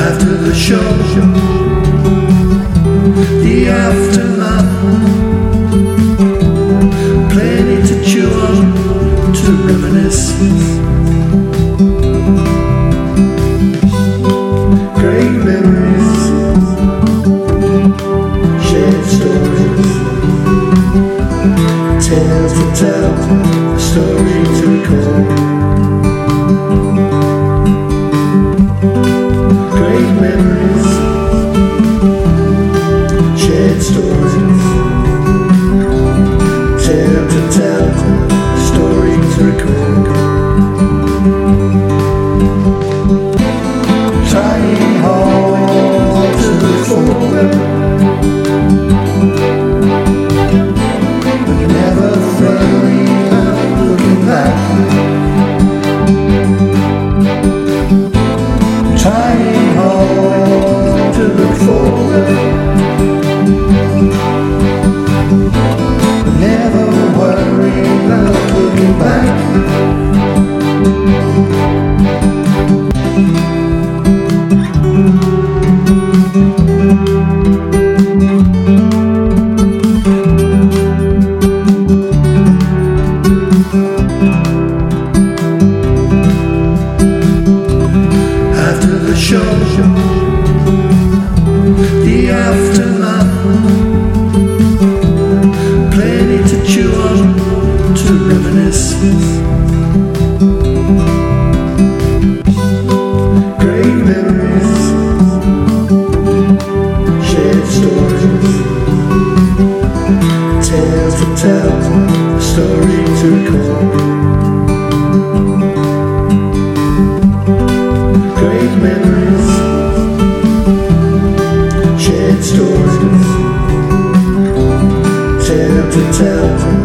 After the show, tell, a story to recall. Great memories, shared stories, tale to tell, story to recall. Trying hard to look forward, Trying hard to look forward, show, the aftermath, plenty to chew on, to reminisce. Great memories, shared stories, tales to tell, a story to recall. Stories, tale to tell,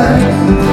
back.